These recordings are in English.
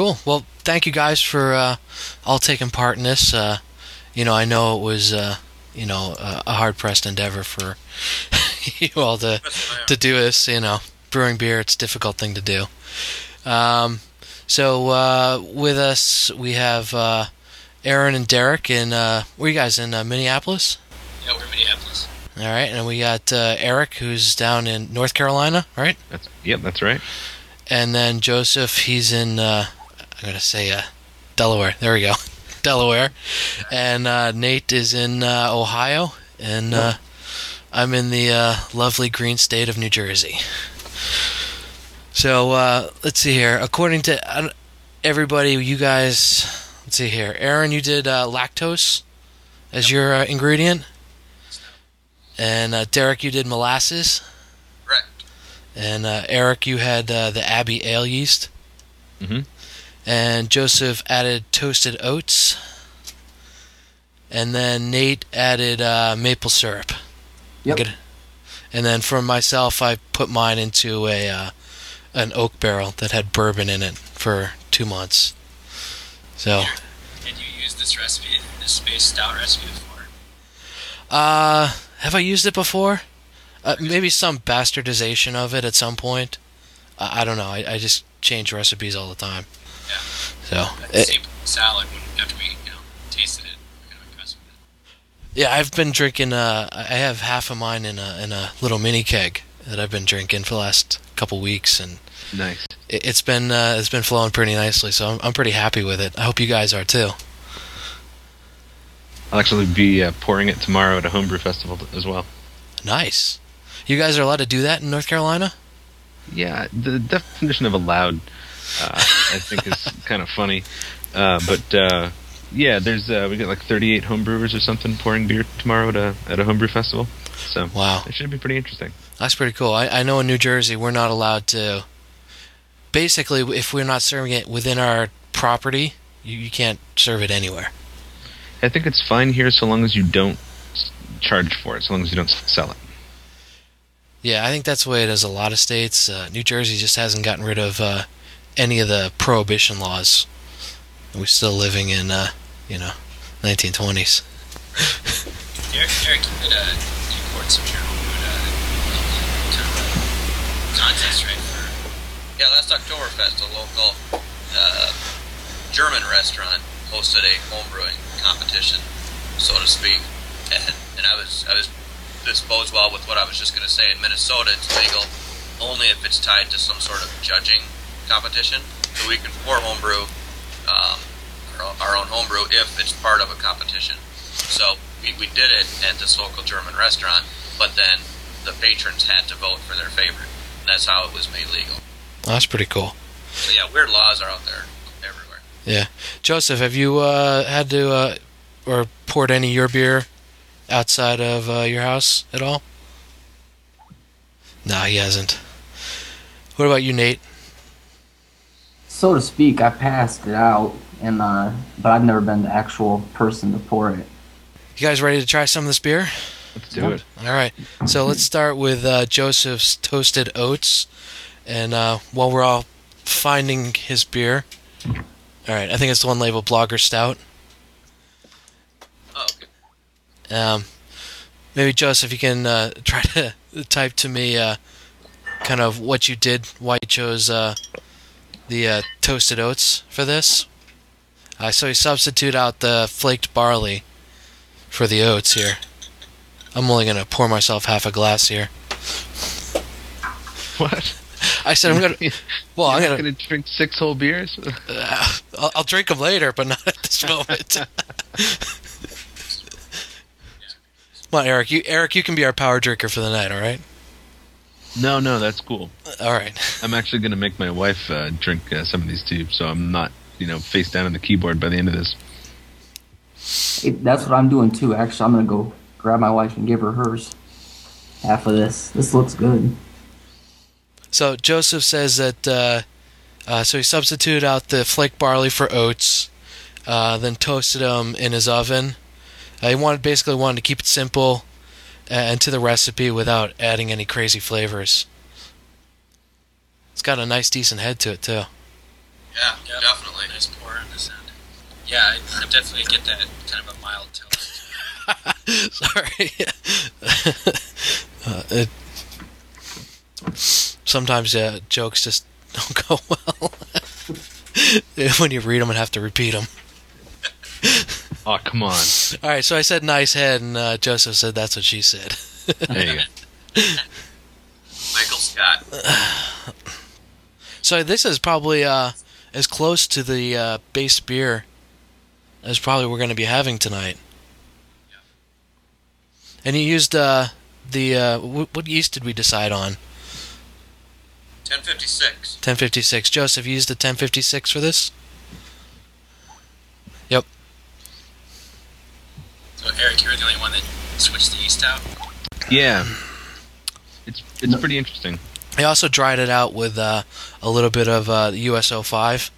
Cool. Well, thank you guys for uh, all taking part in this. Uh, you know, I know it was uh, you know a, a hard pressed endeavor for you all to to do this. You know, brewing beer it's a difficult thing to do. Um, so uh, with us we have uh, Aaron and Derek in uh, where are you guys in uh, Minneapolis? Yeah, we're in Minneapolis. All right, and we got uh, Eric who's down in North Carolina, right? That's yep, that's right. And then Joseph, he's in uh, I'm gonna say uh, Delaware. There we go, Delaware. And uh, Nate is in uh, Ohio, and uh, I'm in the uh, lovely green state of New Jersey. So uh, let's see here. According to uh, everybody, you guys, let's see here. Aaron, you did uh, lactose as your uh, ingredient, and uh, Derek, you did molasses, Correct. and uh, Eric, you had uh, the Abbey ale yeast. Mhm. And Joseph added toasted oats. And then Nate added uh, maple syrup. Yep. Good. And then for myself, I put mine into a uh, an oak barrel that had bourbon in it for two months. So, Did you use this recipe, this space stout recipe before? uh, have I used it before? Uh, maybe some bastardization of it at some point. I, I don't know. I, I just change recipes all the time. Yeah. So, it- salad when after we you know tasted it, we were impressed with it. Yeah, I've been drinking. Uh, I have half of mine in a in a little mini keg that I've been drinking for the last couple weeks, and Nice. it, it's been uh, it's been flowing pretty nicely. So I'm I'm pretty happy with it. I hope you guys are too. I'll actually be uh, pouring it tomorrow at a homebrew festival as well. Nice. You guys are allowed to do that in North Carolina? Yeah, the definition of allowed, I think, is kind of funny. Uh, but uh, yeah, there's uh, we got like 38 homebrewers or something pouring beer tomorrow at a at a homebrew festival. So Wow, it should be pretty interesting. that's pretty cool. I, I know in New Jersey we're not allowed to. Basically, if we're not serving it within our property, you, you can't serve it anywhere. I think it's fine here so long as you don't charge for it, so long as you don't sell it. Yeah, I think that's the way it is. A lot of states. Uh, New Jersey just hasn't gotten rid of uh, any of the prohibition laws. We're still living in, uh, you know, 1920s. Eric, Eric you did uh, some your own uh, kind of contest, right? For yeah, last Oktoberfest, a local uh, German restaurant hosted a homebrewing competition, so to speak, and and I was I was this bodes well with what I was just going to say. In Minnesota, it's legal only if it's tied to some sort of judging competition. So we can pour homebrew, um, our, own- our own homebrew, if it's part of a competition. So we, we did it at this local German restaurant, but then the patrons had to vote for their favorite. And that's how it was made legal. That's pretty cool. So yeah, weird laws are out there everywhere. Yeah, Joseph, have you uh, had to uh, or poured any of your beer outside of uh, your house at all? No, he hasn't. What about you, Nate? So to speak, I passed it out, and uh, but I've never been the actual person to pour it. You guys ready to try some of this beer? Let's do it. All right. So let's start with uh, Joseph's toasted oats, and uh, while we're all finding his beer, all right, I think it's the one labeled Blogger Stout. Oh, okay. Um, maybe Joseph, you can uh, try to type to me uh, kind of what you did, why you chose uh, the uh, toasted oats for this. Uh, so you substitute out the flaked barley for the oats here. I'm only gonna pour myself half a glass here. What? I said I'm gonna. Well, I'm gonna. gonna drink six whole beers? Uh, I'll, I'll drink them later, but not at this moment. Come on, Eric. You Eric, you can be our power drinker for the night. All right. No, no, that's cool. All right. I'm actually gonna make my wife uh, drink uh, some of these too, so I'm not you know face down on the keyboard by the end of this. It, that's what I'm doing too. Actually, I'm gonna go grab my wife and give her hers. Half of this. This looks good. So Joseph says that uh, uh, so he substituted out the flake barley for oats, uh, then toasted them in his oven. Uh, he wanted basically wanted to keep it simple and to the recipe without adding any crazy flavors. It's got a nice, decent head to it too. Yeah, definitely. Nice pour on this end. Yeah, I, I definitely get that kind of a mild tone. Sorry. uh, it, sometimes uh, jokes just don't go well when you read them and have to repeat them. Oh come on! All right, so I said nice head, and uh, Joseph said that's what she said. There you go. Michael Scott. So this is probably uh, as close to the uh, base beer as probably we're going to be having tonight. And you used uh, the uh, wh- what yeast did we decide on? 1056. 1056. Joseph you used the 1056 for this. Yep. So Eric, you're the only one that switched the yeast out. Yeah, it's it's pretty interesting. I also dried it out with uh, a little bit of uh, US-05.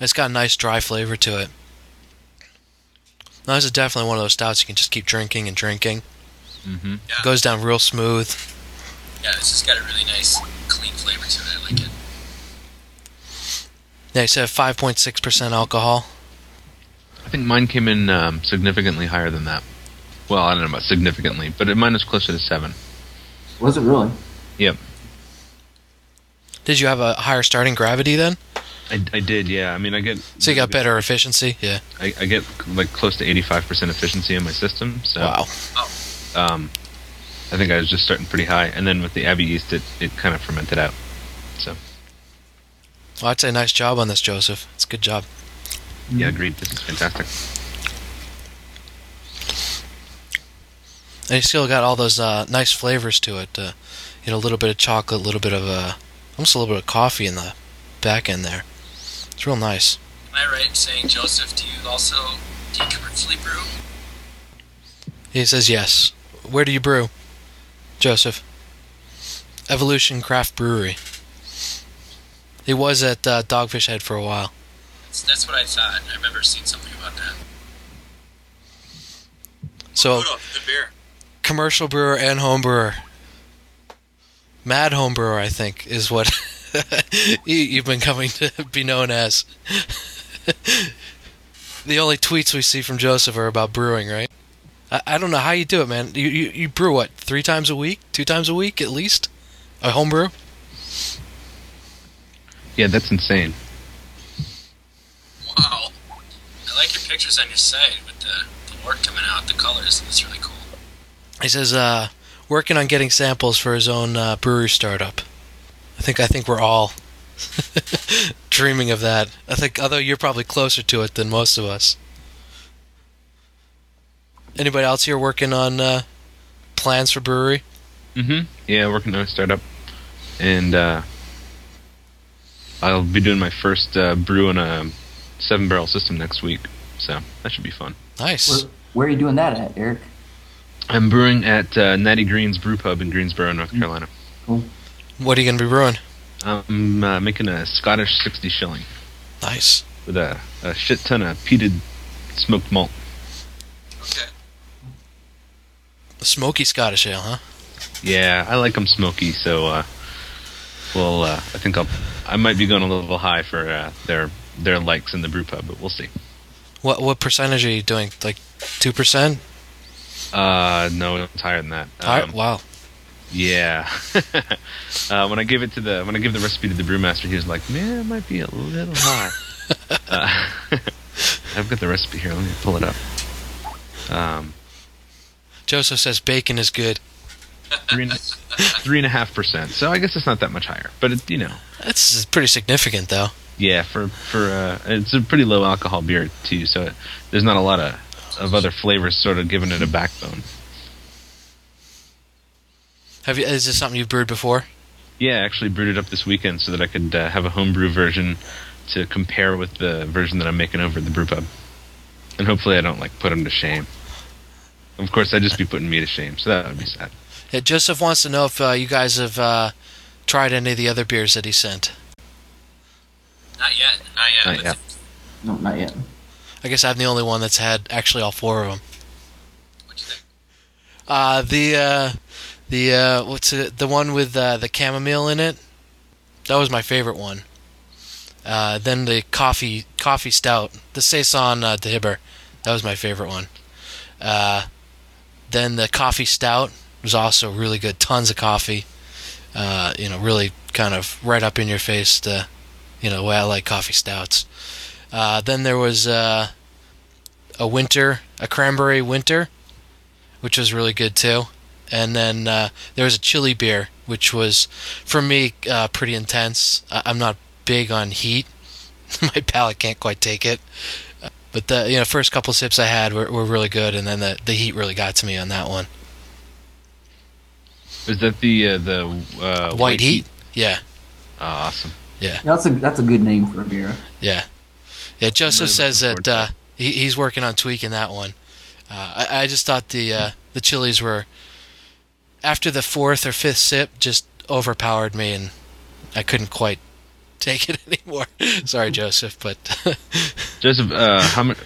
It's got a nice dry flavor to it. Now, this is definitely one of those stouts you can just keep drinking and drinking. hmm Yeah. It goes down real smooth. Yeah, this has got a really nice, clean flavor to it. I like it. Yeah, you said 5.6% alcohol. I think mine came in um, significantly higher than that. Well, I don't know about significantly, but mine was closer to seven. Was it really? Yep, Did you have a higher starting gravity then? I, I did. Yeah, I mean, I get So you got better efficiency? Yeah. I, I get like close to eighty-five percent efficiency in my system. So, Wow. um, I think I was just starting pretty high, and then with the Abbey yeast, it, it kind of fermented out. So, Well, I'd say nice job on this, Joseph. It's a good job. Yeah, agreed. This is fantastic. And you still got all those uh, nice flavors to it. Uh, you know, a little bit of chocolate, a little bit of uh, almost a little bit of coffee in the back end there. It's real nice. Am I right in saying, Joseph, do you also do you commercially brew? He says yes. Where do you brew, Joseph? Evolution Craft Brewery. He was at uh, Dogfish Head for a while. That's, that's what I thought. I remember seeing something about that. So, Kudos, the beer. commercial brewer and home brewer. Mad home brewer, I think, is what you- you've been coming to be known as. the only tweets we see from Joseph are about brewing, right? I, I don't know how you do it, man. You, you you brew what three times a week, two times a week at least, a home brew. Yeah, that's insane. Wow. I like your pictures on your site with the, the wort coming out, the colors. It's really cool. He says, uh, working on getting samples for his own uh, brewery startup. I think I think we're all dreaming of that. I think, although you're probably closer to it than most of us. Anybody else here working on uh, plans for brewery? Mm-hmm. Yeah, working on a startup, and uh, I'll be doing my first uh, brew in a seven barrel system next week. So that should be fun. Nice. Where, where are you doing that at, Eric? I'm brewing at uh, Natty Greene's Brew Pub in Greensboro, North Carolina. Cool. What are you going to be brewing? I'm uh, making a Scottish 60 shilling Nice. with a, a shit ton of peated smoked malt. Okay. A smoky Scottish ale, huh? Yeah, I like them smoky, so uh, well, uh, I think I'll I might be going a little high for uh, their their likes in the brew pub, but we'll see. What what percentage are you doing? Like two percent? Uh, no, it's higher than that. Um, wow. Yeah. uh, when I give it to the when I give the recipe to the brewmaster, he was like, "Man, it might be a little high." uh, I've got the recipe here. Let me pull it up. Um, Joseph says bacon is good. three and, three and a half percent. So I guess it's not that much higher, but it, you know, That's pretty significant, though. Yeah, for for uh, it's a pretty low alcohol beer too. So it, there's not a lot of of other flavors sort of giving it a backbone. Have you? Is this something you've brewed before? Yeah, I actually brewed it up this weekend so that I could uh, have a homebrew version to compare with the version that I'm making over at the brew pub, and hopefully I don't like put him to shame. Of course, I'd just be putting me to shame, so that would be sad. Yeah, Joseph wants to know if uh, you guys have uh, tried any of the other beers that he sent. Not yet. Not yet. Not yet. No, not yet. I guess I'm the only one that's had actually all four of them. What you think? Uh, the uh, the uh, what's it? The one with uh, the chamomile in it. That was my favorite one. Uh, then the coffee coffee stout, the saison uh, de Hibber. That was my favorite one. Uh, then the coffee stout was also really good. Tons of coffee. Uh, you know, really kind of right up in your face. The you know the way I like coffee stouts. Uh, then there was uh, a winter, a cranberry winter, which was really good too. And then uh, there was a chili beer, which was for me uh, pretty intense. I- I'm not big on heat; my palate can't quite take it. But the you know first couple sips I had were, were really good, and then the, the heat really got to me on that one. Is that the uh, the uh, White, heat? yeah, Oh, awesome. Yeah, that's a that's a good name for a beer. yeah, yeah. Joseph really says that uh, he, he's working on tweaking that one. Uh, I, I just thought the uh, the chilies were after the fourth or fifth sip just overpowered me, and I couldn't quite take it anymore. Sorry, Joseph, but Joseph, uh, how much?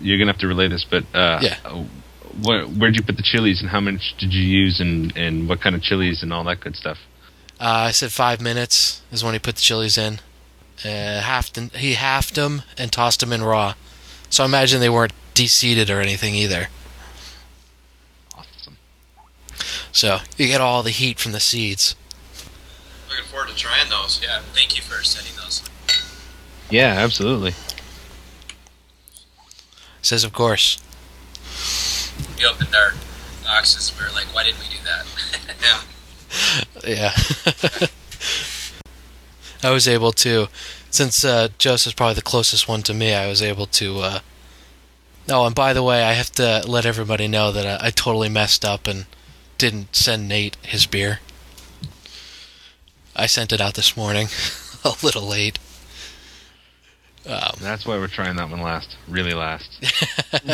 You're gonna have to relay this, but uh, Yeah. Where, where'd you put the chilies, and how much did you use, and and what kind of chilies, and all that good stuff? Uh, I said five minutes is when he put the chilies in. Uh, halved them, he halved them and tossed them in raw. So I imagine they weren't de-seeded or anything either. Awesome. So you get all the heat from the seeds. Looking forward to trying those. Yeah, thank you for sending those. Yeah, absolutely. Says of course. We opened our boxes. We were like, why didn't we do that? Yeah. Yeah. I was able to, since uh, Joseph's probably the closest one to me, I was able to. Uh, oh, and by the way, I have to let everybody know that I, I totally messed up and didn't send Nate his beer. I sent it out this morning, a little late. Um, That's why we're trying that one last, really last.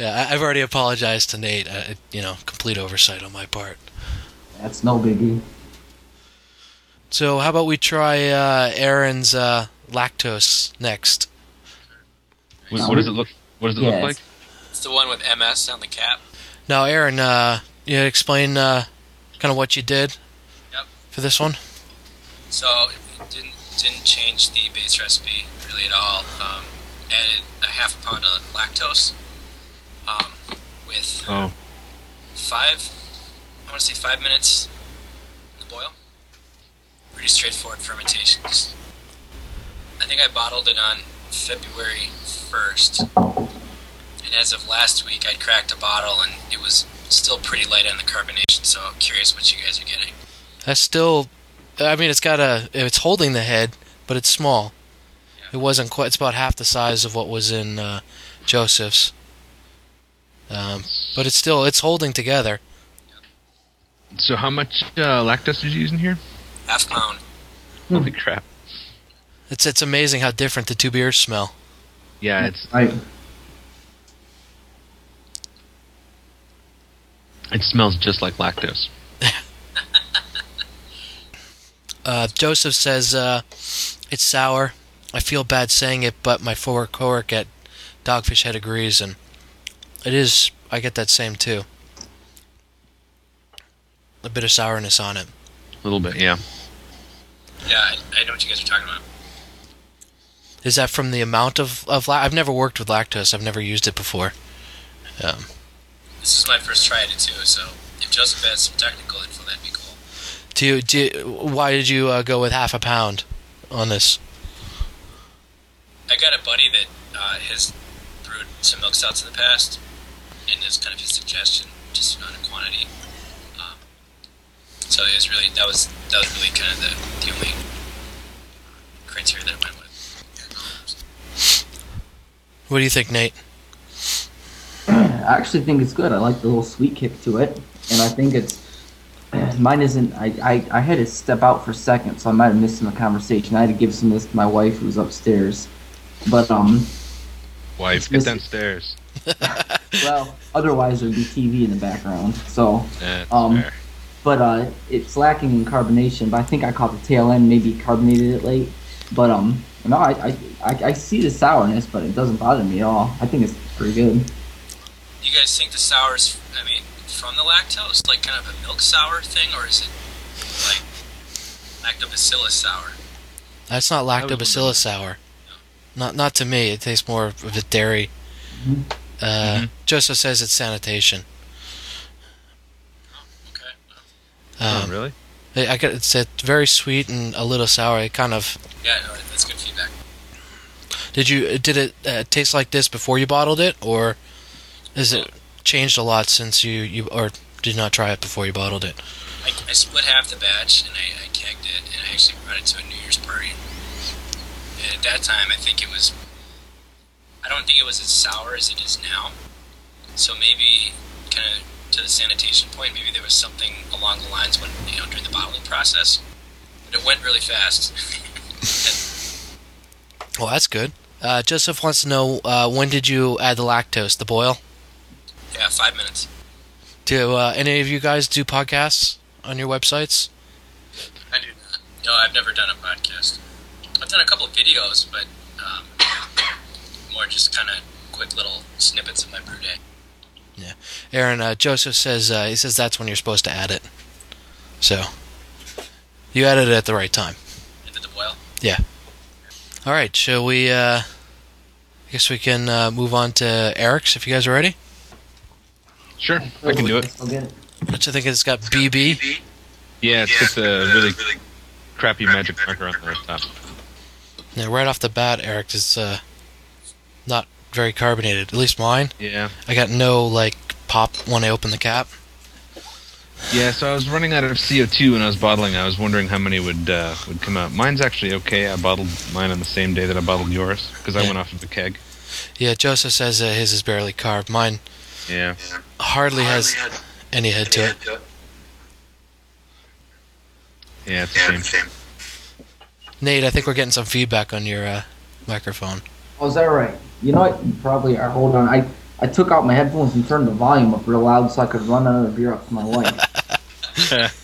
yeah, I, I've already apologized to Nate. Uh, you know, complete oversight on my part. That's no biggie. So, how about we try uh, Aaron's uh, lactose next? What, what does it look? What does it Yeah, look like? it's the one with MS on the cap. Now, Aaron, uh, you explain uh, kind of what you did Yep. for this one. So it didn't didn't change the base recipe really at all. Um, added a half a pound of lactose um, with Oh, five. I want to say five minutes to boil. Pretty straightforward fermentation. I think I bottled it on February first, and as of last week, I'd cracked a bottle and it was still pretty light on the carbonation. So I'm curious what you guys are getting. That's still, I mean, it's got a, it's holding the head, but it's small. It wasn't quite. It's about half the size of what was in uh, Joseph's. Um, but it's still, it's holding together. So how much uh, lactose did you use in here? Half pound. Holy crap! It's it's amazing how different the two beers smell. Yeah, it's Right. it smells just like lactose. Uh, Joseph says uh, it's sour. I feel bad saying it, but my former coworker at Dogfish Head agrees, and it is. I get that same too. A bit of sourness on it. A little bit, yeah. Yeah, I, I know what you guys are talking about. Is that from the amount of of? La- I've never worked with lactose. I've never used it before. Um, This is my first try at it too, so if Joseph has some technical info, that'd be cool. do you, do you, why did you uh, go with half a pound on this? I got a buddy that uh, has brewed some milk stouts in the past, and it's kind of his suggestion, just on a quantity. So it was really that was that was really kind of the, the only criteria that I went with. What do you think, Nate? I actually think it's good. I like the little sweet kick to it, and I think it's mine isn't. I, I I had to step out for a second, so I might have missed some of the conversation. I had to give some of this to my wife, who's upstairs. But um, Wife, get downstairs. well, otherwise there'd be TV in the background. So, That's Um, fair. But uh, it's lacking in carbonation. But I think I caught the tail end, maybe carbonated it late. But um, no, I I, I, I see the sourness, but it doesn't bother me at all. I think it's pretty good. You guys think the sour's, I mean, from the lactose, like kind of a milk sour thing, or is it like lactobacillus sour? That's not lactobacillus sour. Not not to me. It tastes more of a dairy. Mhm. Uh, Mhm. Joseph says it's sanitation. Okay. Oh, Um, really? I I got it's uh, very sweet and a little sour. It kind of. Yeah, no, that's good feedback. Did you did it uh, taste like this before you bottled it, or is it changed a lot since you you or did not try it before you bottled it? I, I split half the batch and I, I kegged it, and I actually brought it to a New Year's party. And at that time, I think it was. I don't think it was as sour as it is now. So maybe, kind of to the sanitation point, maybe there was something along the lines when you know during the bottling process. But it went really fast. Well, that's good. Uh, Joseph wants to know uh, when did you add the lactose, the boil? yeah, five minutes. Do uh, any of you guys do podcasts on your websites? I do not. No, I've never done a podcast. I've done a couple of videos, but um, more just kind of quick little snippets of my brew day. Aaron, uh, Joseph says uh, he says that's when you're supposed to add it. So you added it at the right time. Into the boil. Yeah. All right, shall we? Uh, I guess we can uh, move on to Eric's if you guys are ready. Sure, I can do it. I'll get it. Which I think it's got BB. Yeah, it's got the really crappy magic marker on the top. Yeah, right off the bat, Eric is uh, not very carbonated. At least mine. Yeah. I got no like pop when I open the cap. Yeah, so I was running out of CO2 when I was bottling. I was wondering how many would uh, would come out. Mine's actually okay. I bottled mine on the same day that I bottled yours because I Yeah. went off of the keg. Yeah, Joseph says uh, his is barely carved. Mine Yeah. hardly has any head to it. Yeah, it's a shame. Nate, I think we're getting some feedback on your uh, microphone. Oh, is that right? You know what? You probably are. Hold on. I, I took out my headphones and turned the volume up real loud so I could run another beer up to my wife.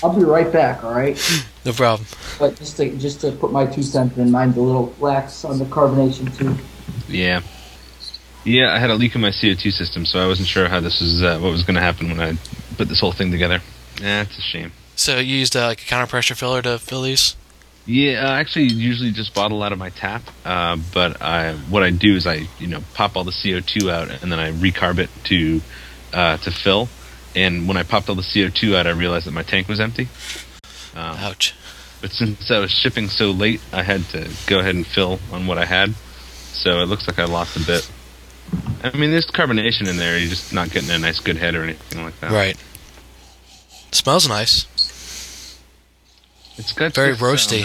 I'll be right back, all right? No problem. But just to just to put my two cents in, mine's a little lax on the carbonation too. Yeah. Yeah, I had a leak in my CO2 system, so I wasn't sure how this was, uh, what was going to happen when I put this whole thing together. Yeah, it's a shame. So you used uh, like a counter pressure filler to fill these? Yeah, I actually usually just bottle out of my tap, uh, but I, what I do is I, you know, pop all the CO2 out and then I recarb it to uh, to fill. And when I popped all the CO2 out, I realized that my tank was empty. Um, Ouch. but since I was shipping so late, I had to go ahead and fill on what I had. So it looks like I lost a bit. I mean, there's carbonation in there. You're just not getting a nice good head or anything like that. Right. Smells nice. It's got Very this, roasty. um,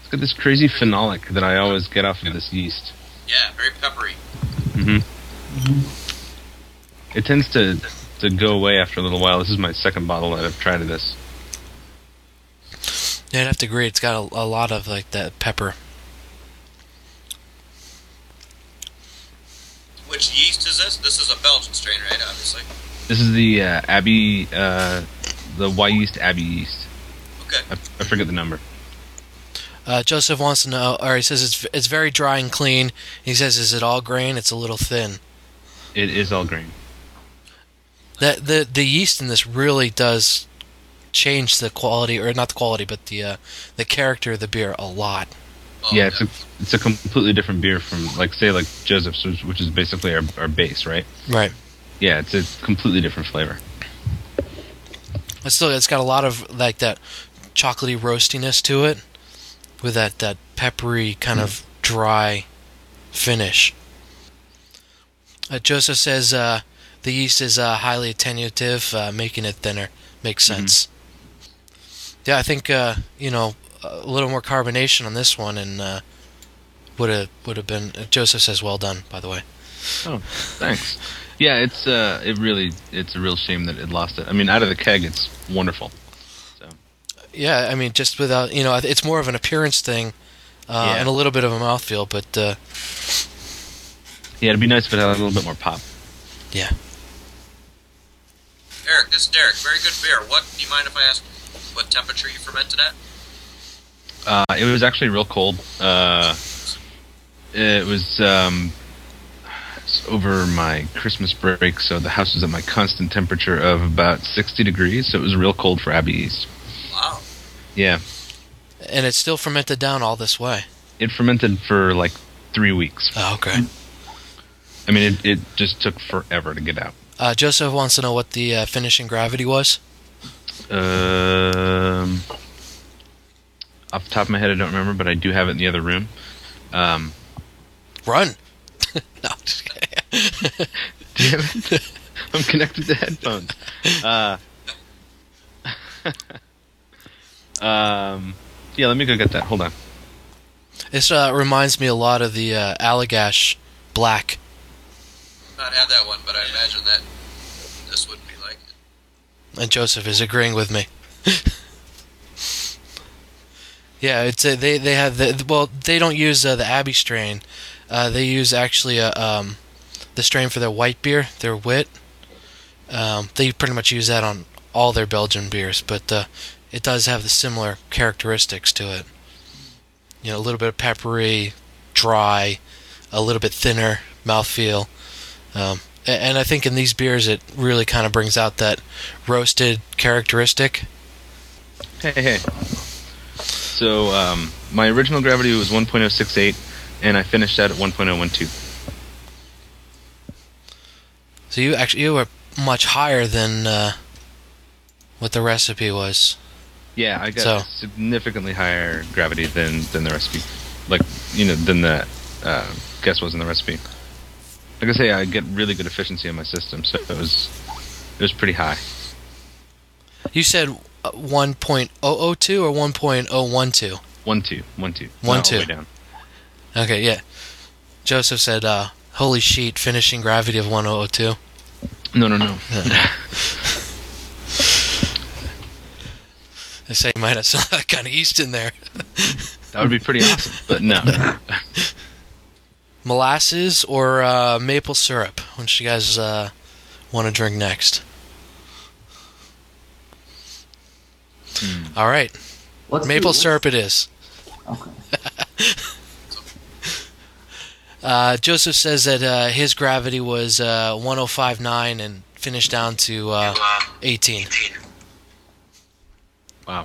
it's got this crazy phenolic that I always get off of this yeast. Yeah, very peppery. hmm It tends to to go away after a little while. This is my second bottle that I've tried of this. Yeah, I'd have to agree. It's got a, a lot of like that pepper. Which yeast is this? This is a Belgian strain, right? Obviously. This is the uh, Abbey, uh, the Wyeast Abbey yeast. Okay. I, I forget the number. Uh, Joseph wants to know, or he says it's it's very dry and clean. He says, "Is it all grain? It's a little thin." It is all grain. That the the yeast in this really does change the quality, or not the quality, but the uh, the character of the beer a lot. Oh, yeah, it's a it's a completely different beer from like say like Joseph's, which, which is basically our, our base, right? Right. Yeah, it's a completely different flavor. But still, it's got a lot of like that chocolatey roastiness to it, with that that peppery kind of dry finish. Uh, Joseph says uh, the yeast is uh, highly attenuative, uh, making it thinner. Makes Mhm. sense. Yeah, I think uh, you know a little more carbonation on this one, and uh, would have would have been. Joseph says, "Well done," by the way. Oh, thanks. Yeah, it's uh, it really it's a real shame that it lost it. I mean, out of the keg, it's wonderful. Yeah, I mean, just without you know, it's more of an appearance thing, uh, Yeah. and a little bit of a mouthfeel, but uh, Yeah, it'd be nice if it had a little bit more pop. Yeah. Eric, this is Derek. Very good beer. What do you mind if I ask what temperature you fermented at? Uh, it was actually real cold. Uh, it was um, over my Christmas break, so the house was at my constant temperature of about 60 degrees, so it was real cold for Abbey yeast. Yeah, and it's still fermented down all this way. it fermented for like three weeks. Oh, okay. I mean, it, it just took forever to get out. Uh, Joseph wants to know what the uh, finishing gravity was. Um, off the top of my head, I don't remember, but I do have it in the other room. Um, Run. no, just kidding. Damn it. I'm connected to headphones. Uh, um, yeah, let me go get that. Hold on. This uh, reminds me a lot of the uh, Allagash Black. Not had that one, but I imagine that this wouldn't be like it. And Joseph is agreeing with me. yeah, it's a, they they have the well they don't use uh, the Abbey strain. Uh, they use actually a, um, the strain for their white beer, their wit. Um, they pretty much use that on all their Belgian beers, but uh, it does have the similar characteristics to it. You know, a little bit of peppery, dry, a little bit thinner mouthfeel. Um, and I think in these beers, it really kind of brings out that roasted characteristic. Hey, hey. So, um, my original gravity was 1.068, and I finished that at 1.012. So you actually you were much higher than uh, what the recipe was. Yeah, I got So- significantly higher gravity than, than the recipe. Like, you know, than the uh, guess was in the recipe. Like I say, I get really good efficiency in my system, so it was it was pretty high. You said uh, 1.002 or 1.012. One two, one two, One, Not all the two. way down. Okay, yeah. Joseph said, uh, "Holy sheet, finishing gravity of 1.002." No, no, no. They say you might have some that kind of yeast in there. That would be pretty awesome, but no. Molasses or uh, maple syrup? Which you guys uh, want to drink next? Hmm. All right, Let's maple syrup it is. Okay. Uh, Joseph says that uh, his gravity was uh, 105.9 and finished down to uh, 18. Wow.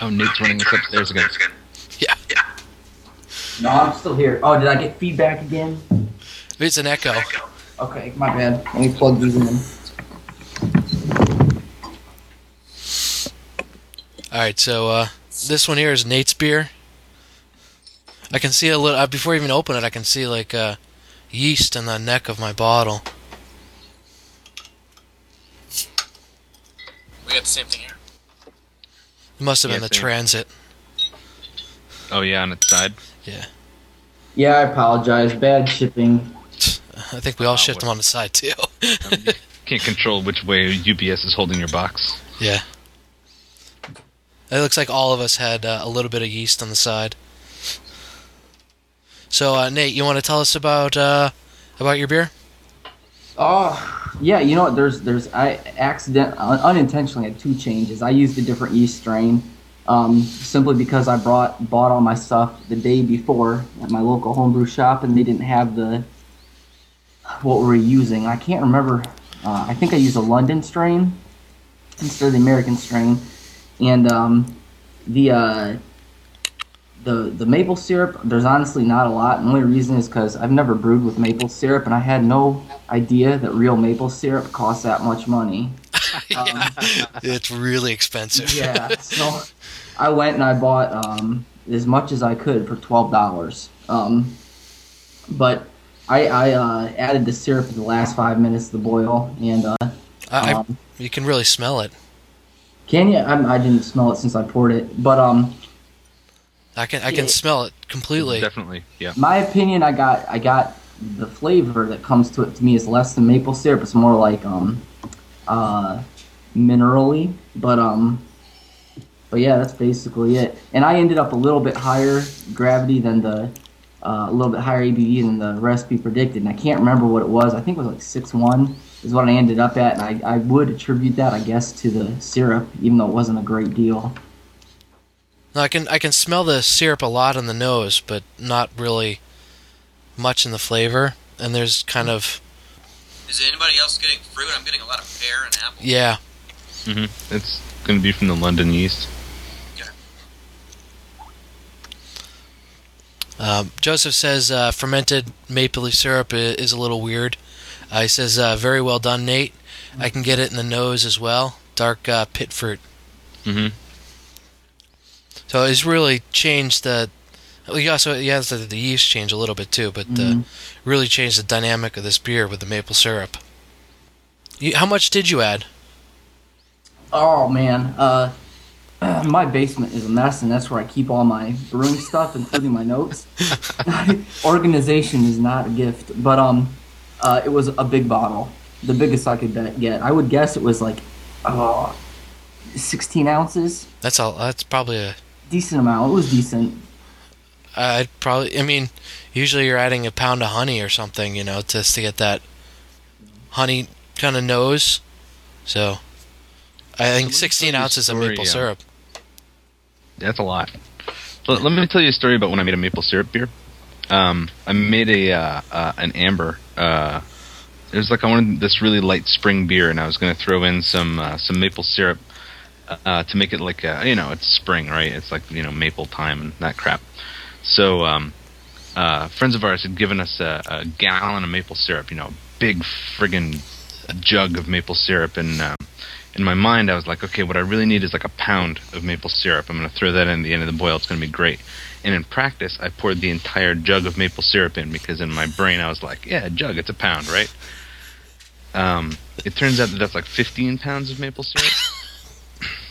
Oh, Nate's running us upstairs again. Yeah, Yeah. No, I'm still here. Oh, did I get feedback again? it's an echo. Okay, my bad. Let me plug these in. All right, so uh, this one here is Nate's beer. I can see a little uh, before I even open it. I can see like uh, yeast in the neck of my bottle. We got the same thing here. It must have been Yeah, the same. transit. Oh yeah, on its side. Yeah, Yeah, I apologize. Bad shipping. I think we all Oh, shipped them on the side too. You can't control which way UPS is holding your box. yeah. It looks like all of us had uh, a little bit of yeast on the side. So uh, Nate, you want to tell us about uh, about your beer? Oh, yeah. You know what? There's, there's. I accident, unintentionally had two changes. I used a different yeast strain, um, simply because I brought, bought all my stuff the day before at my local homebrew shop, and they didn't have the what we were using. I can't remember. Uh, I think I used a London strain instead of the American strain, and um, the uh, the the maple syrup. There's honestly not a lot. And the only reason is because I've never brewed with maple syrup, and I had no idea that real maple syrup costs that much money. Um, It's really expensive. yeah, so I went and I bought um, as much as I could for twelve dollars. Um, but I, I uh, added the syrup in the last five minutes of the boil, and uh, I, I, um, you can really smell it. can you? I, I didn't smell it since I poured it, but um, I can I can Yeah. smell it completely. Definitely, yeah. my opinion, I got I got the flavor that comes to it to me is less than maple syrup. It's more like um, uh, minerally, but um, but yeah, that's basically it. And I ended up a little bit higher gravity than the uh, a little bit higher ABV than the recipe predicted, and I can't remember what it was. I think it was like six one is what I ended up at, and I, I would attribute that, I guess, to the syrup, even though it wasn't a great deal. No, I can I can smell the syrup a lot on the nose, but not really much in the flavor. And there's kind of Is anybody else getting fruit? I'm getting a lot of pear and apple. yeah. hmm It's going to be from the London yeast. Um, Joseph says uh, fermented maple leaf syrup is a little weird. Uh, he says uh, very well done, Nate. I can get it in the nose as well. Dark uh, pit fruit. hmm So it's really changed the. Well, also has the, the yeast change a little bit too, but uh, Mhm. really changed the dynamic of this beer with the maple syrup. You, how much did you add? Oh man, uh, my basement is a mess, and that's where I keep all my brewing stuff, including my notes. Organization is not a gift, but um, uh, it was a big bottle, the biggest I could bet- get. I would guess it was like, oh, 16 ounces, That's all. That's probably a. decent amount. It was decent. I'd probably. I mean, usually you're adding a pound of honey or something, you know, just to get that honey kind of nose. So, I think me 16 tell you a ounces of maple yeah. syrup. That's a lot. Let, let me tell you a story about when I made a maple syrup beer. Um, I made a uh, uh, an amber. Uh, it was like I wanted this really light spring beer, and I was going to throw in some uh, some maple syrup uh, to make it like a, you know it's spring, right? It's like you know maple time and that crap. So um, uh, friends of ours had given us a, a gallon of maple syrup, you know, big friggin' jug of maple syrup, and um, in my mind, I was like, okay, what I really need is like a pound of maple syrup. I'm going to throw that in at the end of the boil. It's going to be great. And in practice, I poured the entire jug of maple syrup in because in my brain, I was like, yeah, jug, it's a pound, right? Um, it turns out that that's like 15 pounds of maple syrup.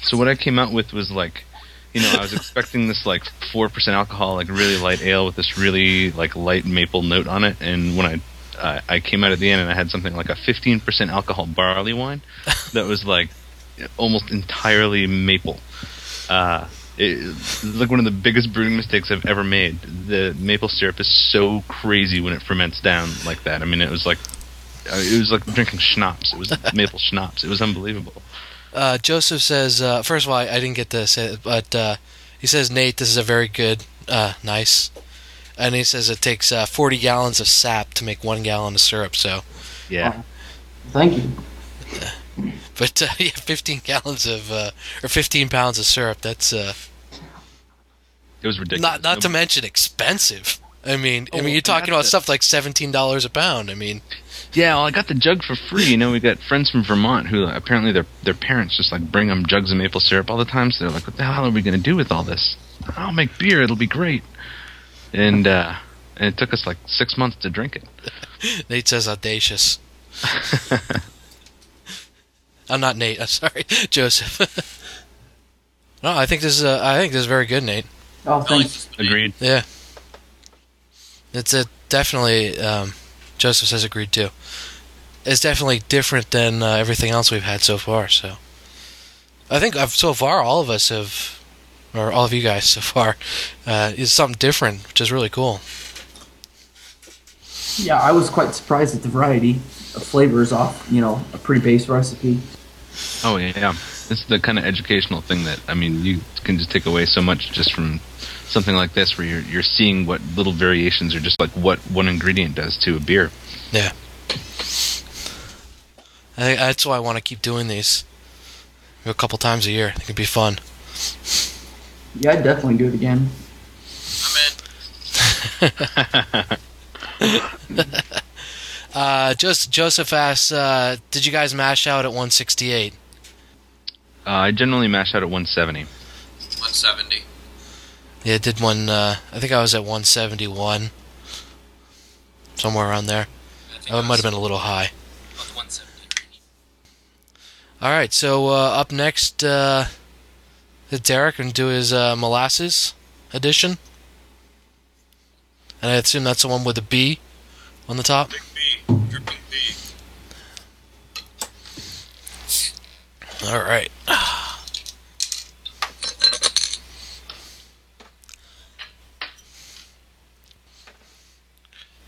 So what I came out with was like, you know, I was expecting this like 4% alcohol, like really light ale with this really like light maple note on it. And when I uh, I came out at the end and I had something like a 15% alcohol barley wine that was like almost entirely maple. Uh, it, like one of the biggest brewing mistakes I've ever made. The maple syrup is so crazy when it ferments down like that. I mean, it was like uh, it was like drinking schnapps. It was maple schnapps. It was unbelievable. Uh, Joseph says, uh, first of all, I, I didn't get to say it, but uh, he says, Nate, this is a very good, uh, nice. And he says it takes uh, 40 gallons of sap to make one gallon of syrup. So, Yeah. Thank you. but uh, yeah, 15 gallons of uh, or 15 pounds of syrup. That's uh, It was ridiculous. not not to mention expensive. I mean, I Oh, mean, you're talking about the- stuff like seventeen dollars a pound. I mean, Yeah, well, I got the jug for free. You know, we got friends from Vermont who apparently their their parents just like bring them jugs of maple syrup all the time. So they're like, "What the hell are we going to do with all this? I'll make beer. It'll be great." And uh, and it took us like six months to drink it. Nate says audacious. I'm not Nate. I'm sorry, Joseph. no, I think this is uh, I think this is very good, Nate. Oh, I like thanks. Agreed. Yeah, it's a definitely. Um, Joseph says agreed too. It's definitely different than uh, everything else we've had so far. So, I think uh, so far all of us have, or all of you guys so far, uh, is something different, which is really cool. Yeah, I was quite surprised at the variety of flavors off, you know, a pretty base recipe. Oh yeah, yeah. It's the kind of educational thing that I mean, you can just take away so much just from something like this, where you're you're seeing what little variations are just like what one ingredient does to a beer. Yeah. I that's why I want to keep doing these a couple times a year. I think it'd be fun. Yeah, I'd definitely do it again. I'm in. Uh, just Joseph asks, uh, did you guys mash out at 168? Uh, I generally mash out at 170. 170. Yeah, I did one. Uh, I think I was at 171, somewhere around there. Oh, it might have been a little high. about the 170 range. All right, so uh, up next, uh, Derek and do his uh, molasses edition, and I assume that's the one with the B on the top. Big B. Dripping B. All right.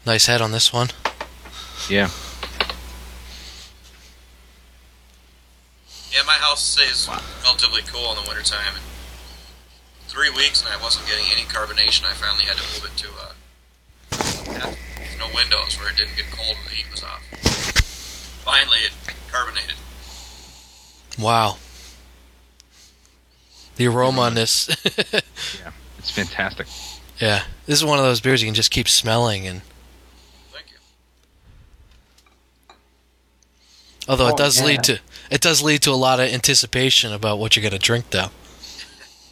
Nice head on this one. Yeah. Yeah, my house stays relatively cool in the wintertime. Three weeks and I wasn't getting any carbonation. I finally had to move it to uh, no windows where it didn't get cold when the heat was off. Finally, it carbonated. Wow. The aroma on this. Yeah. It's fantastic. yeah. This is one of those beers you can just keep smelling and Thank you. Although it Oh, does yeah. lead to it does lead to a lot of anticipation about what you're going to drink though.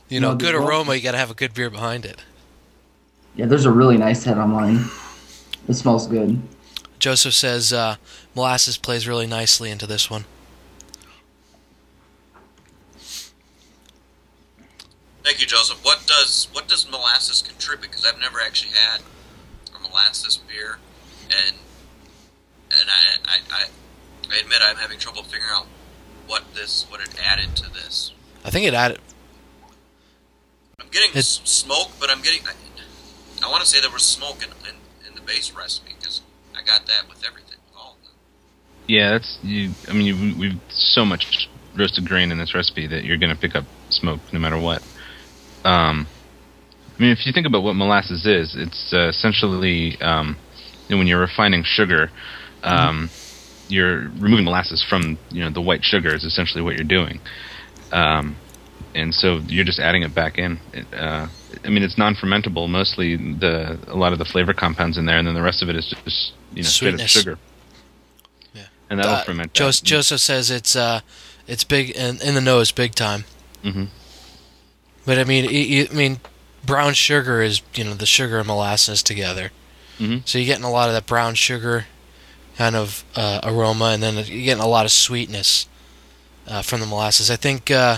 You know, No, good aroma- aroma, you got to have a good beer behind it. Yeah, there's a really nice head on mine. It smells good. Joseph says uh, molasses plays really nicely into this one. Thank you, Joseph. What does what does molasses contribute? Because I've never actually had a molasses beer, and and I, I I I admit I'm having trouble figuring out what this what it added to this. I think it added I'm getting It- smoke, but I'm getting. I, I want to say there was smoke in, in, in the base recipe because I got that with everything. With all of them. Yeah, that's you. I mean, you, we've so much roasted grain in this recipe that you're going to pick up smoke no matter what. Um, I mean, if you think about what molasses is, it's uh, essentially um, when you're refining sugar, um, you're removing molasses from you know the white sugar is essentially what you're doing, um, and so you're just adding it back in. It, uh, I mean, it's non-fermentable. Mostly the a lot of the flavor compounds in there, and then the rest of it is just you know straight up sugar. Yeah. and that'll uh, ferment. Jos- that. Joseph says it's uh it's big in, in the nose big time. Mhm. But I mean, y- I mean, brown sugar is you know the sugar and molasses together. Mhm. So you're getting a lot of that brown sugar kind of uh, aroma, and then you're getting a lot of sweetness uh, from the molasses. I think uh,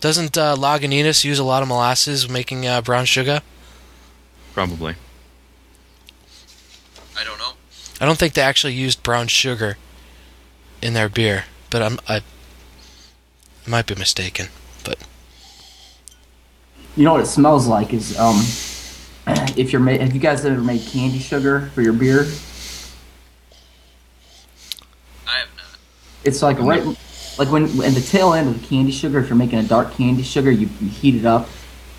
doesn't uh, Lagunitas use a lot of molasses making uh, brown sugar? Probably. I don't know. I don't think they actually used brown sugar in their beer, but I'm I, I might be mistaken. But you know what it smells like is um, if you're ma- have you guys ever made candy sugar for your beer? I have not. It's like right, like when in the tail end of the candy sugar. If you're making a dark candy sugar, you, you heat it up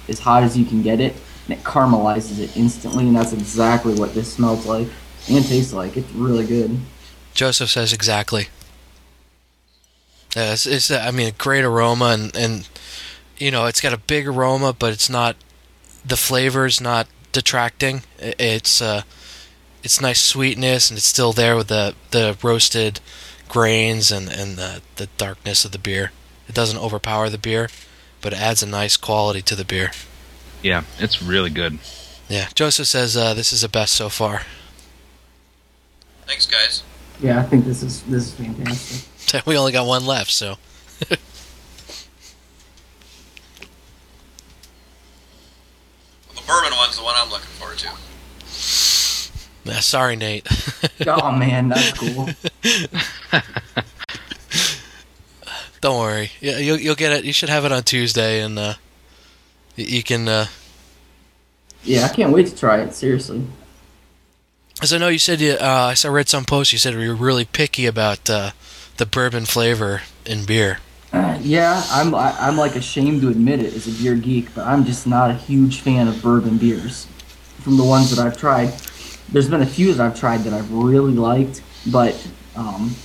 as hot as you can get it, and it caramelizes it instantly. And that's exactly what this smells like and tastes like. It's really good. Joseph says exactly. Yeah, it's, it's I mean a great aroma and and you know it's got a big aroma, but it's not the flavor's not detracting. It's uh it's nice sweetness and it's still there with the the roasted grains and and the the darkness of the beer. It doesn't overpower the beer, but it adds a nice quality to the beer. Yeah, it's really good. Yeah, Joseph says uh, this is the best so far. Thanks, guys. Yeah, I think this is this is fantastic. We only got one left, so The bourbon one's the one I'm looking forward to. uh, sorry, Nate. oh man, that's cool. Don't worry. Yeah, you'll you'll get it. You should have it on Tuesday, and uh, you can. Uh, Yeah, I can't wait to try it. Seriously. as I know, you said you. Uh, I read some post. You said you were really picky about uh, the bourbon flavor in beer. Uh, yeah, I'm I, I'm like ashamed to admit it as a beer geek, but I'm just not a huge fan of bourbon beers. From the ones that I've tried, there's been a few that I've tried that I've really liked, but um,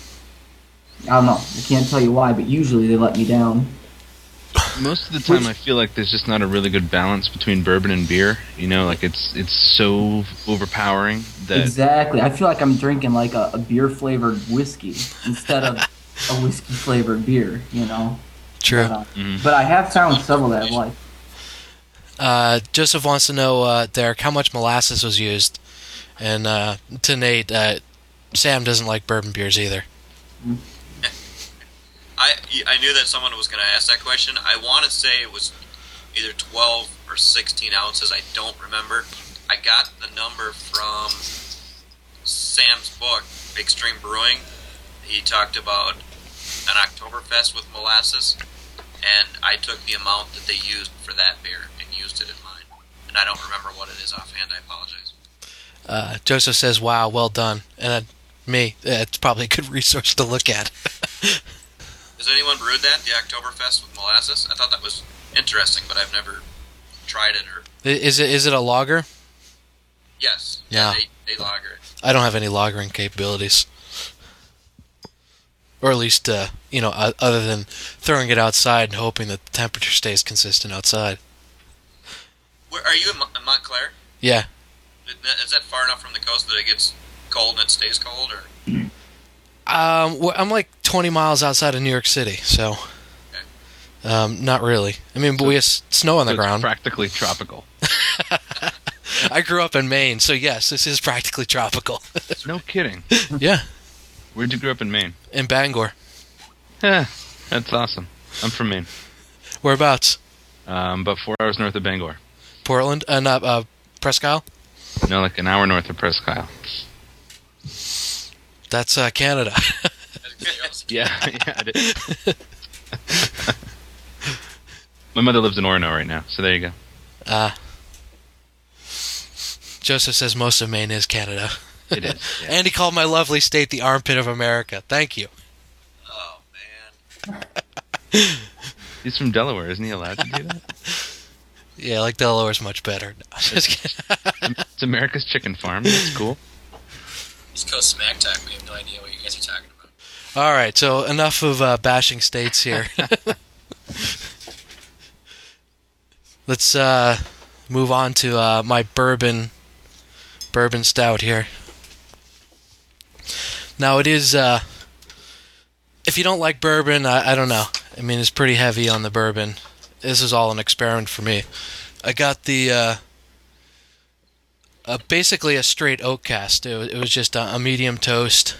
I don't know. I can't tell you why, but usually they let me down. Most of the time, Which- I feel like there's just not a really good balance between bourbon and beer. You know, like it's it's so overpowering that Exactly. I feel like I'm drinking like a, a beer flavored whiskey instead of a whiskey flavored beer. You know. True. But, uh, Mhm. but I have found several that I like. Uh, Joseph wants to know, uh, Derek, how much molasses was used, and uh, to Nate, uh, Sam doesn't like bourbon beers either. I I knew that someone was going to ask that question. I want to say it was either 12 or 16 ounces. I don't remember. I got the number from Sam's book, Extreme Brewing. He talked about an Oktoberfest with molasses, and I took the amount that they used for that beer and used it in mine. And I don't remember what it is offhand. I apologize. Uh, Joseph says, "Wow, well done." And uh, me, it's probably a good resource to look at. Has anyone brewed that, the Oktoberfest with molasses? I thought that was interesting, but I've never tried it or. Is it is it a lager? Yes. Yeah. They, they lager it. I don't have any lagering capabilities, or at least uh, you know, other than throwing it outside and hoping that the temperature stays consistent outside. Where, are you in, Mon- in Montclair? Yeah, Is that far enough from the coast that it gets cold and it stays cold, or um, wh- I'm like 20 miles outside of New York City, so um, not really. I mean, but we have snow on the So it's ground. practically tropical. I grew up in Maine, so yes, this is practically tropical. No kidding. yeah, Where'd you grow up in Maine? in Bangor. Eh, that's awesome. I'm from Maine. Whereabouts? Um, about four hours north of Bangor. Portland? Uh, not uh, Presque Isle? No, like an hour north of Presque Isle. That's uh, Canada. Yeah, yeah. My mother lives in Orono right now, so there you go. Uh, Joseph says most of Maine is Canada. It is. Yeah. And he called my lovely state the armpit of America. Thank you. oh man, He's from Delaware, isn't he allowed to do that? Yeah, like Delaware's much better. No, just kidding. It's America's chicken farm. That's cool. East Coast smack talk. We have no idea what you guys are talking about. All right, so enough of uh, bashing states here. Let's uh, move on to uh, my bourbon bourbon stout here. Now it is. Uh, if you don't like bourbon, I, I don't know. I mean, it's pretty heavy on the bourbon. This is all an experiment for me. I got the uh, basically a straight oak cast. It was, it was just a, a medium toast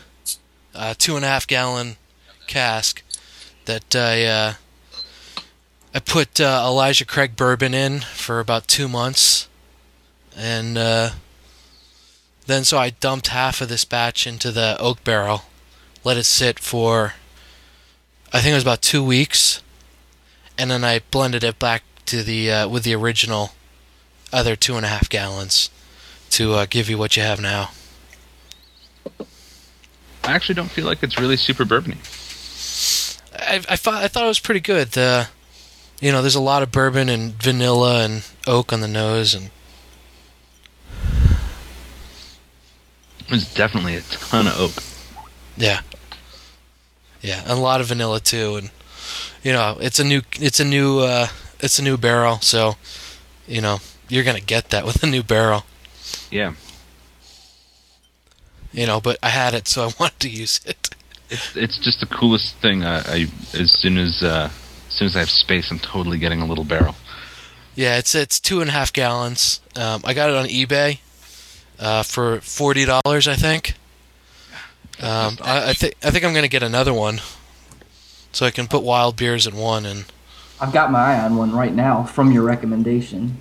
uh, two and a half gallon cask that I uh, I put uh, Elijah Craig bourbon in for about two months, and then so I dumped half of this batch into the oak barrel, let it sit for I think it was about two weeks, and then I blended it back to the with the original other two and a half gallons to uh, give you what you have now. I actually don't feel like it's really super bourbony. I I thought I thought it was pretty good. The, you know, there's a lot of bourbon and vanilla and oak on the nose, and There's definitely a ton of oak. yeah, yeah, and a lot of vanilla too. And you know, it's a new it's a new uh, it's a new barrel, so you know you're gonna get that with a new barrel. Yeah. You know, but I had it, so I wanted to use it. It's it's just the coolest thing. I, I as soon as uh, as soon as I have space, I'm totally getting a little barrel. Yeah, it's it's two and a half gallons. Um, I got it on eBay uh, for forty dollars, I think. Um, I, I think I think I'm gonna get another one, so I can put wild beers in one, and I've got my eye on one right now from your recommendation.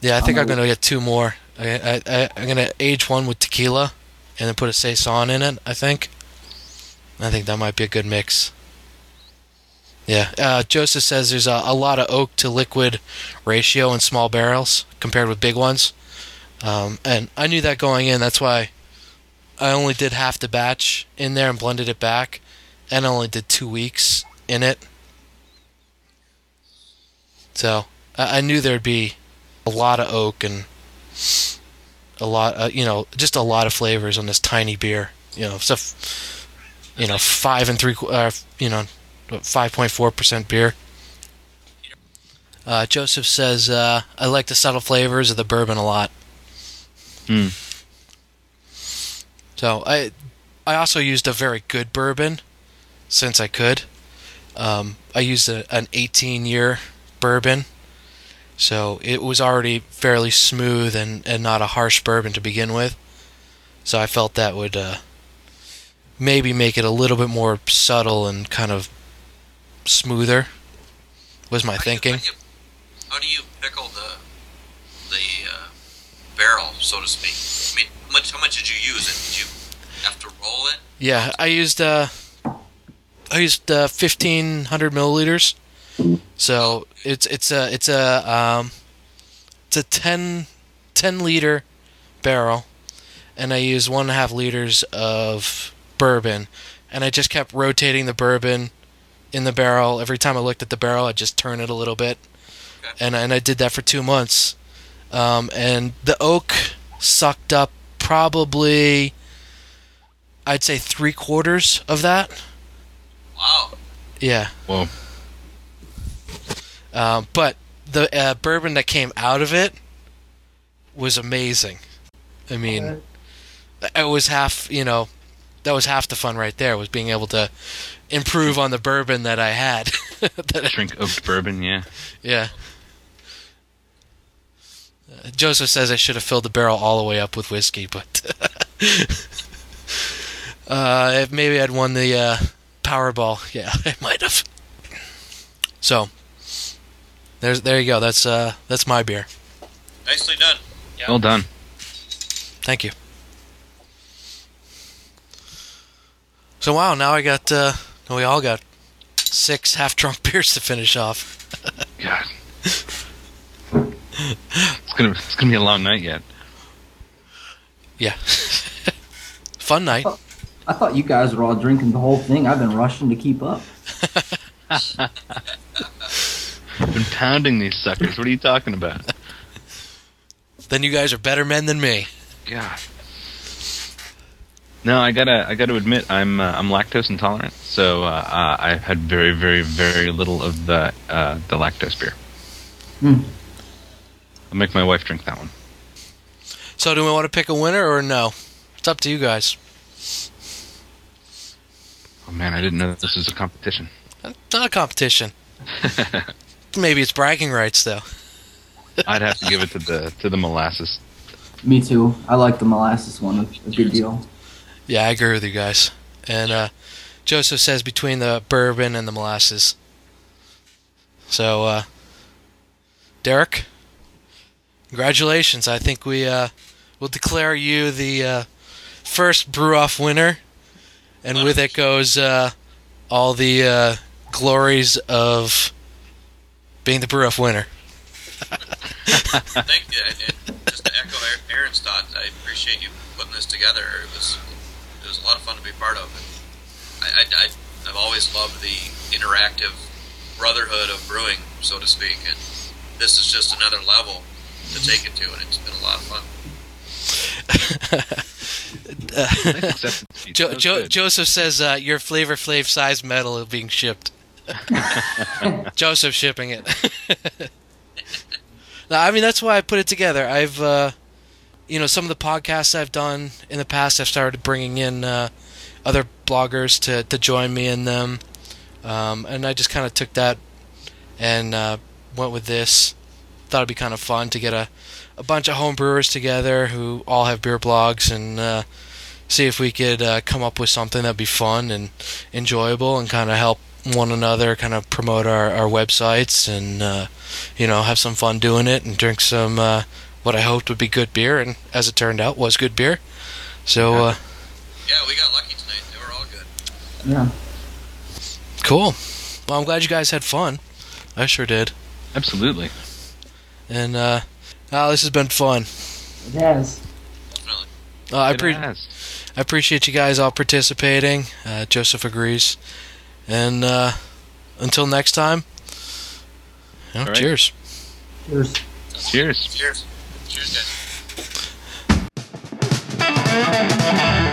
yeah, I think I'm I'm gonna get two more. I, I, I'm gonna age one with tequila, and then put a saison in it. I think. I think that might be a good mix. Yeah, uh, Joseph says there's a, a lot of oak to liquid ratio in small barrels compared with big ones. Um, and I knew that going in. That's why I only did half the batch in there and blended it back, and I only did two weeks in it. So I, I knew there'd be a lot of oak and a lot, uh, you know, just a lot of flavors on this tiny beer. You know, stuff, you know, five and three, uh, you know, five point four percent beer. Uh, Joseph says, uh, "I like the subtle flavors of the bourbon a lot." Hmm. So I, I also used a very good bourbon, since I could. Um, I used a, an 18-year bourbon, so it was already fairly smooth and, and not a harsh bourbon to begin with. So I felt that would uh, maybe make it a little bit more subtle and kind of smoother. Was my How do you- thinking. How do you, how do you pickle the the uh, barrel, so to speak? I mean, how much how much did you use it? Did you have to roll it? Yeah, I used uh, I I used uh, fifteen hundred milliliters. So it's it's a it's a um, it's a 10, 10 liter barrel, and I use one and a half liters of bourbon, and I just kept rotating the bourbon in the barrel. Every time I looked at the barrel, I just turn it a little bit, Okay. and and I did that for two months, um, and the oak sucked up probably, I'd say three quarters of that. Wow. Yeah. Whoa. Um, but the uh, bourbon that came out of it was amazing. I mean, it was half, you know, that was half the fun right there was being able to improve on the bourbon that I had. That I- Drink oaked bourbon, yeah. yeah. Uh, Joseph says I should have filled the barrel all the way up with whiskey, but uh, if maybe I'd won the uh, Powerball. Yeah, I might have. So there's there you go. That's uh that's my beer. Nicely done. Yeah. Well done. Thank you. So wow, now I got uh we all got six half drunk beers to finish off. God. it's gonna it's gonna be a long night yet. Yeah. Fun night. I thought you guys were all drinking the whole thing. I've been rushing to keep up. I've been pounding these suckers. What are you talking about? Then you guys are better men than me. God. No, I gotta I gotta admit I'm uh, I'm lactose intolerant, so uh, uh, I've had very very very little of the uh, the lactose beer. Hmm. I'll make my wife drink that one. So do we want to pick a winner or no? It's up to you guys. Oh man, I didn't know that this was a competition. It's not a competition. Maybe it's bragging rights though. I'd have to give it to the to the molasses. Me too. I like the molasses one. A, a good deal. Yeah, I agree with you guys. And uh, Joseph says between the bourbon and the molasses. So, uh, Derek, congratulations. I think we uh, will declare you the uh, first brew off winner. And with it goes uh, all the uh, glories of being the brew off winner. Thank you. And, and just to echo Aaron- Aaron's thoughts, I appreciate you putting this together. It was it was a lot of fun to be part of. And I, I, I I've always loved the interactive brotherhood of brewing, so to speak, and this is just another level to take it to, and it's been a lot of fun. Nice acceptance speech. Jo- jo- Joseph says uh, your Flavor Flav size medal is being shipped. Joseph shipping it. no, I mean that's why I put it together. I've, uh, you know, some of the podcasts I've done in the past, I've started bringing in uh, other bloggers to to join me in them, um, and I just kind of took that and uh, went with this. Thought it'd be kind of fun to get a a bunch of home brewers together who all have beer blogs and. Uh, see if we could uh, come up with something that'd be fun and enjoyable and kind of help one another kind of promote our, our websites and uh, you know have some fun doing it and drink some uh, what I hoped would be good beer and as it turned out was good beer so uh, Yeah, we got lucky tonight. They were all good. Yeah. cool well I'm glad you guys had fun I sure did Absolutely. and uh, oh, this has been fun It has. Definitely. uh, I, It pre- I appreciate you guys all participating uh, Joseph agrees and uh, until next time you know, All right. cheers Cheers. Cheers. Cheers. Cheers, guys.